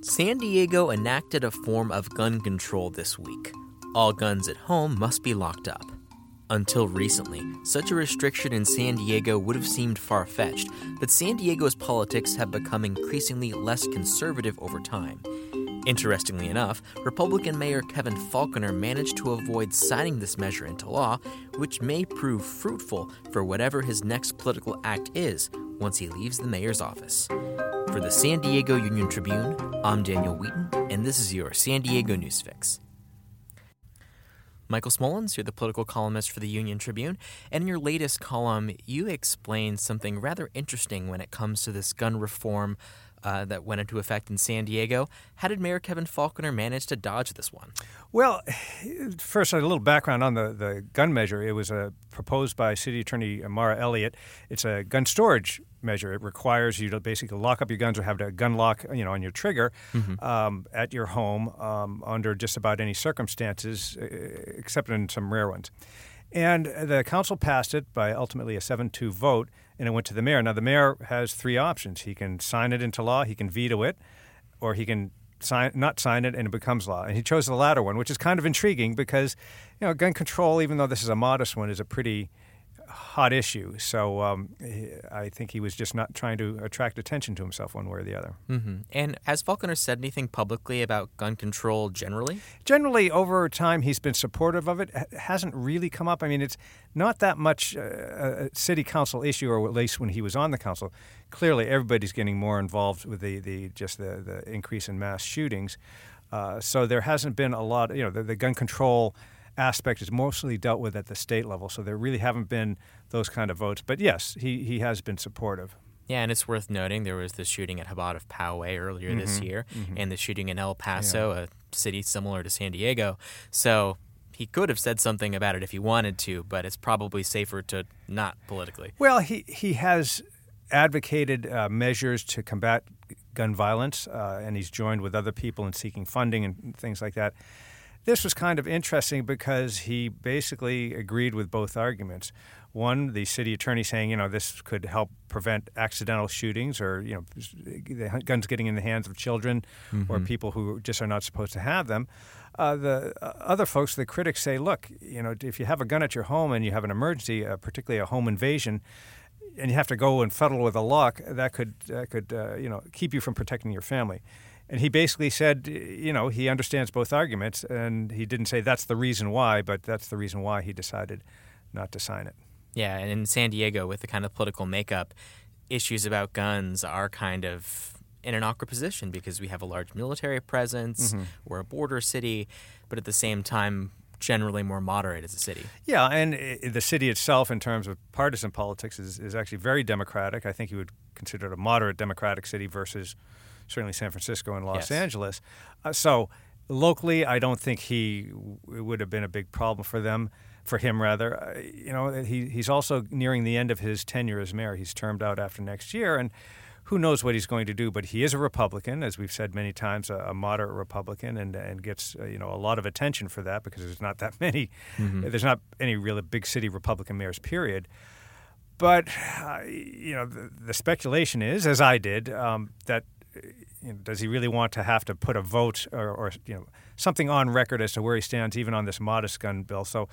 San Diego enacted a form of gun control this week. All guns at home must be locked up. Until recently, such a restriction in San Diego would have seemed far fetched, but San Diego's politics have become increasingly less conservative over time. Interestingly enough, Republican Mayor Kevin Faulconer managed to avoid signing this measure into law, which may prove fruitful for whatever his next political act is once he leaves the mayor's office. For the San Diego Union Tribune, I'm Daniel Wheaton, and this is your San Diego News Fix. Michael Smolens, you're the political columnist for the Union Tribune, and in your latest column, you explain something rather interesting when it comes to this gun reform uh, that went into effect in San Diego. How did Mayor Kevin Faulconer manage to dodge this one? Well, first, a little background on the, the gun measure. It was uh, proposed by City Attorney Mara Elliott. It's a gun storage measure. It requires you to basically lock up your guns or have a gun lock, you know, on your trigger mm-hmm. um, at your home um, under just about any circumstances, except in some rare ones. And the council passed it by ultimately a 7 2 vote, and it went to the mayor. Now, the mayor has three options he can sign it into law, he can veto it, or he can sign, not sign it and it becomes law. And he chose the latter one, which is kind of intriguing because, you know, gun control, even though this is a modest one, is a pretty hot issue. So um, I think he was just not trying to attract attention to himself one way or the other. Mm-hmm. And has Faulconer said anything publicly about gun control generally? Generally, over time, he's been supportive of it. it hasn't really come up. I mean, it's not that much uh, a city council issue, or at least when he was on the council. Clearly, everybody's getting more involved with the, the just the, the increase in mass shootings. Uh, so there hasn't been a lot. You know, the, the gun control aspect is mostly dealt with at the state level. So there really haven't been those kind of votes. But yes, he, he has been supportive. Yeah, and it's worth noting there was the shooting at Chabad of Poway earlier mm-hmm. this year, mm-hmm. and the shooting in El Paso, yeah. a city similar to San Diego. So he could have said something about it if he wanted to, but it's probably safer to not politically. Well, he he has advocated uh, measures to combat gun violence, uh, and he's joined with other people in seeking funding and things like that. This was kind of interesting because he basically agreed with both arguments. One, the city attorney saying, you know, this could help prevent accidental shootings or, you know, guns getting in the hands of children mm-hmm. or people who just are not supposed to have them. Uh, the uh, other folks, the critics say, look, you know, if you have a gun at your home and you have an emergency, uh, particularly a home invasion, and you have to go and fiddle with a lock, that could that could uh, you know keep you from protecting your family. And he basically said, you know, he understands both arguments, and he didn't say that's the reason why, but that's the reason why he decided not to sign it. Yeah, and in San Diego, with the kind of political makeup, issues about guns are kind of in an awkward position because we have a large military presence, mm-hmm. we're a border city, but at the same time, generally more moderate as a city. Yeah, and the city itself, in terms of partisan politics, is, is actually very democratic. I think you would consider it a moderate democratic city versus certainly San Francisco and Los yes. Angeles. Uh, so locally, I don't think he it would have been a big problem for them, for him rather. Uh, you know, he he's also nearing the end of his tenure as mayor. He's termed out after next year, and who knows what he's going to do? But he is a Republican, as we've said many times, a, a moderate Republican, and and gets uh, you know a lot of attention for that because there's not that many, mm-hmm. there's not any really big city Republican mayors. Period. But uh, you know, the, the, speculation is, as I did, um, that you know, does he really want to have to put a vote or, or, you know something on record as to where he stands, even on this modest gun bill? So,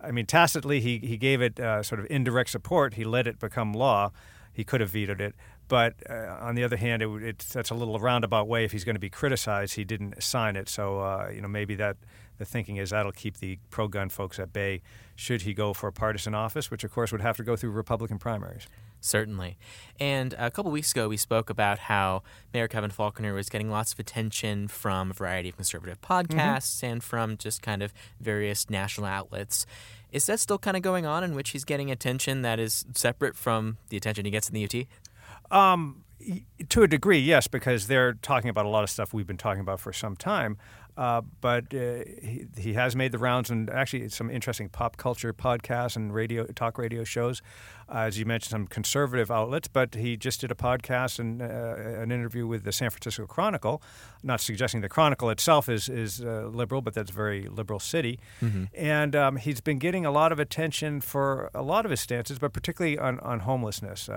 I mean, tacitly he he gave it uh, sort of indirect support. He let it become law. He could have vetoed it, but uh, on the other hand, it, it's that's a little roundabout way. If he's going to be criticized, he didn't sign it. So, uh, you know, maybe that the thinking is that'll keep the pro-gun folks at bay. Should he go for a partisan office, which of course would have to go through Republican primaries. Certainly. And a couple weeks ago, we spoke about how Mayor Kevin Faulconer was getting lots of attention from a variety of conservative podcasts mm-hmm. and from just kind of various national outlets. Is that still kind of going on in which he's getting attention that is separate from the attention he gets in the UT? Um, to a degree, yes, because they're talking about a lot of stuff we've been talking about for some time. Uh, but uh, he, he, has made the rounds and actually some interesting pop culture podcasts and radio talk radio shows. Uh, as you mentioned, some conservative outlets, but he just did a podcast and uh, an interview with the San Francisco Chronicle. Not suggesting the Chronicle itself is is uh, liberal, but that's a very liberal city. Mm-hmm. And um, he's been getting a lot of attention for a lot of his stances, but particularly on on homelessness.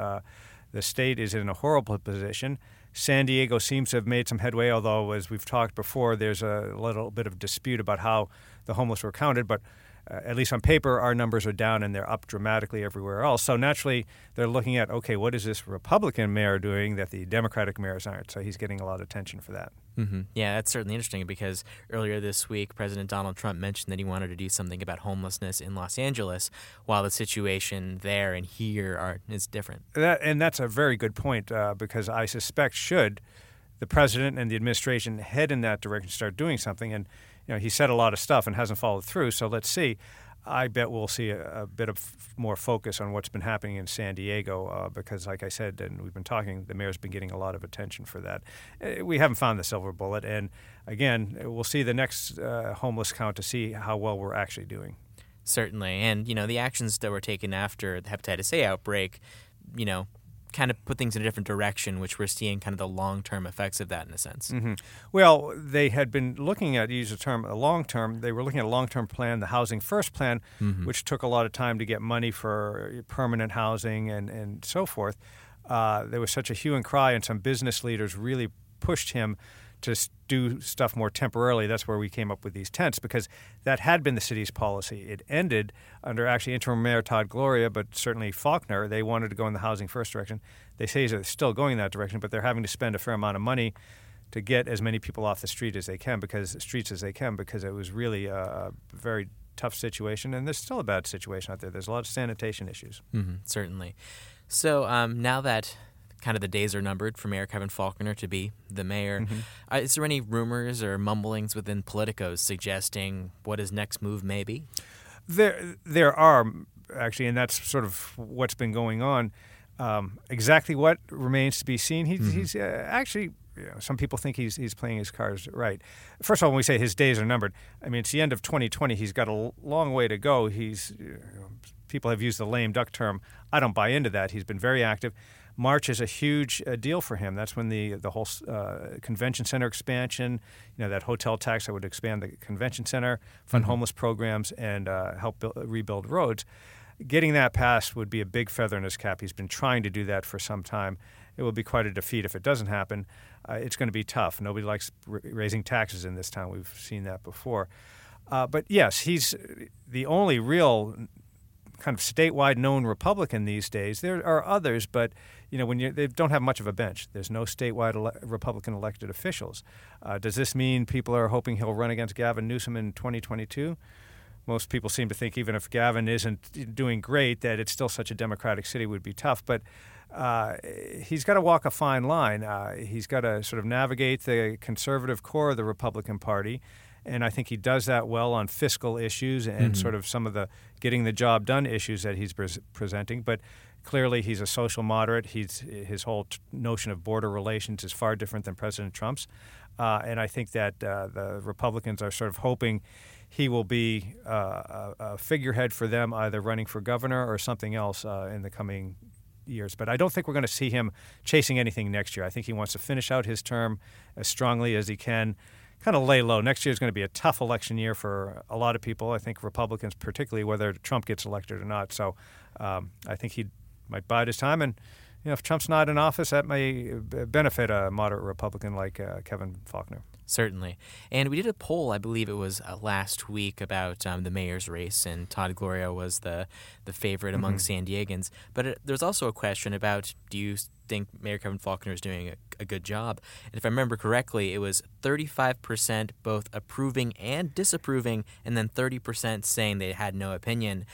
The state is in a horrible position San Diego seems to have made some headway, although, as we've talked before, there's a little bit of dispute about how the homeless were counted. But uh, at least on paper, our numbers are down and they're up dramatically everywhere else. So naturally, they're looking at okay, what is this Republican mayor doing that the Democratic mayors aren't? So he's getting a lot of attention for that. Mm-hmm. Yeah, that's certainly interesting because earlier this week, President Donald Trump mentioned that he wanted to do something about homelessness in Los Angeles, while the situation there and here are is different. That, and that's a very good point uh, because I suspect should the president and the administration head in that direction, start doing something and you know, he said a lot of stuff and hasn't followed through. So let's see. I bet we'll see a, a bit of f- more focus on what's been happening in San Diego uh, because, like I said, and we've been talking, the mayor's been getting a lot of attention for that. Uh, we haven't found the silver bullet, and again, we'll see the next uh, homeless count to see how well we're actually doing. Certainly, and you know the actions that were taken after the hepatitis A outbreak, you know, kind of put things in a different direction, which we're seeing kind of the long term effects of that in a sense. Mm-hmm. Well, they had been looking at, use the term, a long term, they were looking at a long term plan, the Housing First plan, mm-hmm. which took a lot of time to get money for permanent housing and, and so forth. Uh, there was such a hue and cry, and some business leaders really pushed him to do stuff more temporarily. That's where we came up with these tents because that had been the city's policy. It ended under actually interim mayor Todd Gloria, but certainly Faulconer. They wanted to go in the housing first direction. They say they're still going that direction, but they're having to spend a fair amount of money to get as many people off the street as they can because streets as they can because it was really a very tough situation and there's still a bad situation out there. There's a lot of sanitation issues. Mm-hmm, certainly. So um, now that kind of the days are numbered for Mayor Kevin Faulconer to be the mayor. Mm-hmm. Uh, is there any rumors or mumblings within politicos suggesting what his next move may be? There, there are actually, and that's sort of what's been going on. Um, exactly what remains to be seen. He, mm-hmm. He's uh, actually you know, some people think he's he's playing his cards right. First of all, when we say his days are numbered, I mean it's the end of 2020. He's got a long way to go. He's you know, people have used the lame duck term. I don't buy into that. He's been very active. March is a huge uh, deal for him. That's when the the whole uh, convention center expansion, you know, that hotel tax that would expand the convention center, fund mm-hmm. homeless programs, and uh, help build, rebuild roads. Getting that passed would be a big feather in his cap. He's been trying to do that for some time. It will be quite a defeat if it doesn't happen. Uh, it's going to be tough. Nobody likes r- raising taxes in this town. We've seen that before. Uh, but yes, he's the only real kind of statewide known Republican these days. There are others, but you know when you they don't have much of a bench. There's no statewide ele- Republican elected officials. Uh, does this mean people are hoping he'll run against Gavin Newsom in 2022? Most people seem to think even if Gavin isn't doing great, that it's still such a Democratic city would be tough. But uh, he's got to walk a fine line. Uh, he's got to sort of navigate the conservative core of the Republican Party and I think he does that well on fiscal issues and mm-hmm. sort of some of the getting the job done issues that he's pre- presenting. But clearly, he's a social moderate. He's his whole t- notion of border relations is far different than President Trump's, uh, and I think that uh, the Republicans are sort of hoping he will be uh, a, a, figurehead for them, either running for governor or something else uh, in the coming years. But I don't think we're going to see him chasing anything next year. I think he wants to finish out his term as strongly as he can kind of lay low. Next year is going to be a tough election year for a lot of people. I think Republicans, particularly whether Trump gets elected or not. So um, I think he might bide his time. And you know, if Trump's not in office, that may benefit a moderate Republican like uh, Kevin Faulconer. Certainly. And we did a poll, I believe it was uh, last week, about um, the mayor's race, and Todd Gloria was the, the favorite among mm-hmm. San Diegans. But it, there's also a question about do you think Mayor Kevin Faulconer is doing a, a good job? And if I remember correctly, it was 35% both approving and disapproving, and then 30% saying they had no opinion.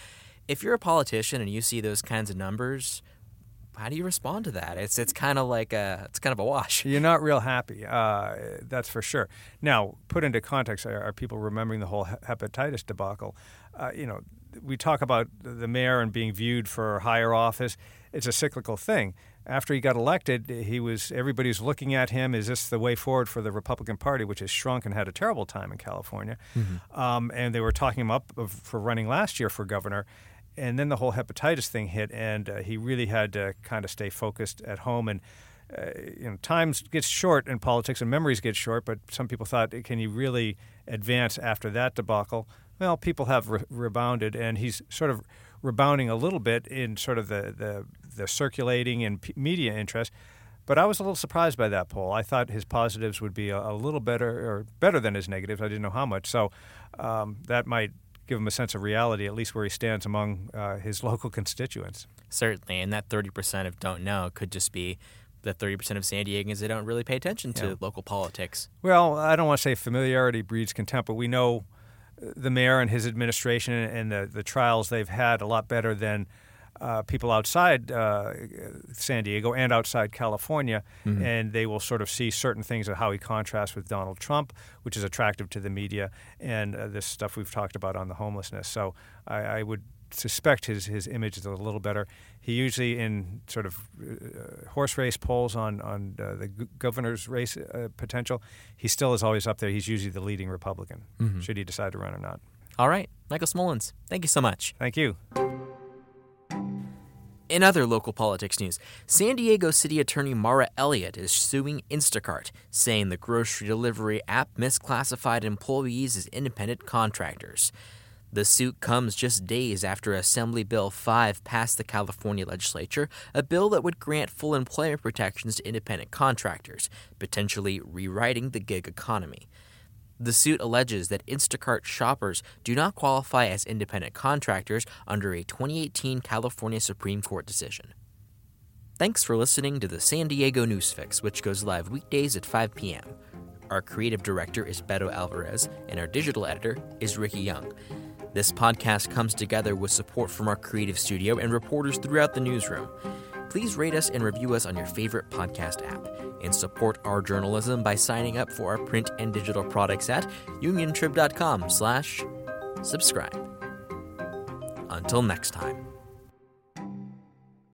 If you're a politician and you see those kinds of numbers, how do you respond to that? It's it's kind of like a it's kind of a wash. You're not real happy, uh, that's for sure. Now, put into context, are, are people remembering the whole hepatitis debacle? Uh, you know, we talk about the mayor and being viewed for higher office. It's a cyclical thing. After he got elected, he was everybody's looking at him. Is this the way forward for the Republican Party, which has shrunk and had a terrible time in California? Mm-hmm. Um, and they were talking him up for running last year for governor and then the whole hepatitis thing hit, and uh, he really had to kind of stay focused at home. And uh, you know, times gets short in politics, and memories get short. But some people thought, can he really advance after that debacle? Well, people have re- rebounded, and he's sort of rebounding a little bit in sort of the the, the circulating and p- media interest. But I was a little surprised by that poll. I thought his positives would be a, a little better or better than his negatives. I didn't know how much. So um, that might give him a sense of reality, at least where he stands among uh, his local constituents. Certainly, and that 30% of don't know could just be the 30% of San Diegans that don't really pay attention to yeah. local politics. Well, I don't want to say familiarity breeds contempt, but we know the mayor and his administration and the, the trials they've had a lot better than uh, people outside uh, San Diego and outside California, mm-hmm. and they will sort of see certain things of how he contrasts with Donald Trump, which is attractive to the media, and uh, this stuff we've talked about on the homelessness. So I, I, would suspect his, his image is a little better. He usually, in sort of uh, horse race polls on, on uh, the governor's race uh, potential, he still is always up there. He's usually the leading Republican, mm-hmm. should he decide to run or not. All right. Michael Smolens, thank you so much. Thank you. In other local politics news, San Diego City Attorney Mara Elliott is suing Instacart, saying the grocery delivery app misclassified employees as independent contractors. The suit comes just days after Assembly Bill 5 passed the California legislature, a bill that would grant full employment protections to independent contractors, potentially rewriting the gig economy. The suit alleges that Instacart shoppers do not qualify as independent contractors under a 2018 California Supreme Court decision. Thanks for listening to the San Diego News Fix, which goes live weekdays at 5 p.m. Our creative director is Beto Alvarez, and our digital editor is Ricky Young. This podcast comes together with support from our creative studio and reporters throughout the newsroom. Please rate us and review us on your favorite podcast app and support our journalism by signing up for our print and digital products at uniontrib.com slash subscribe. Until next time.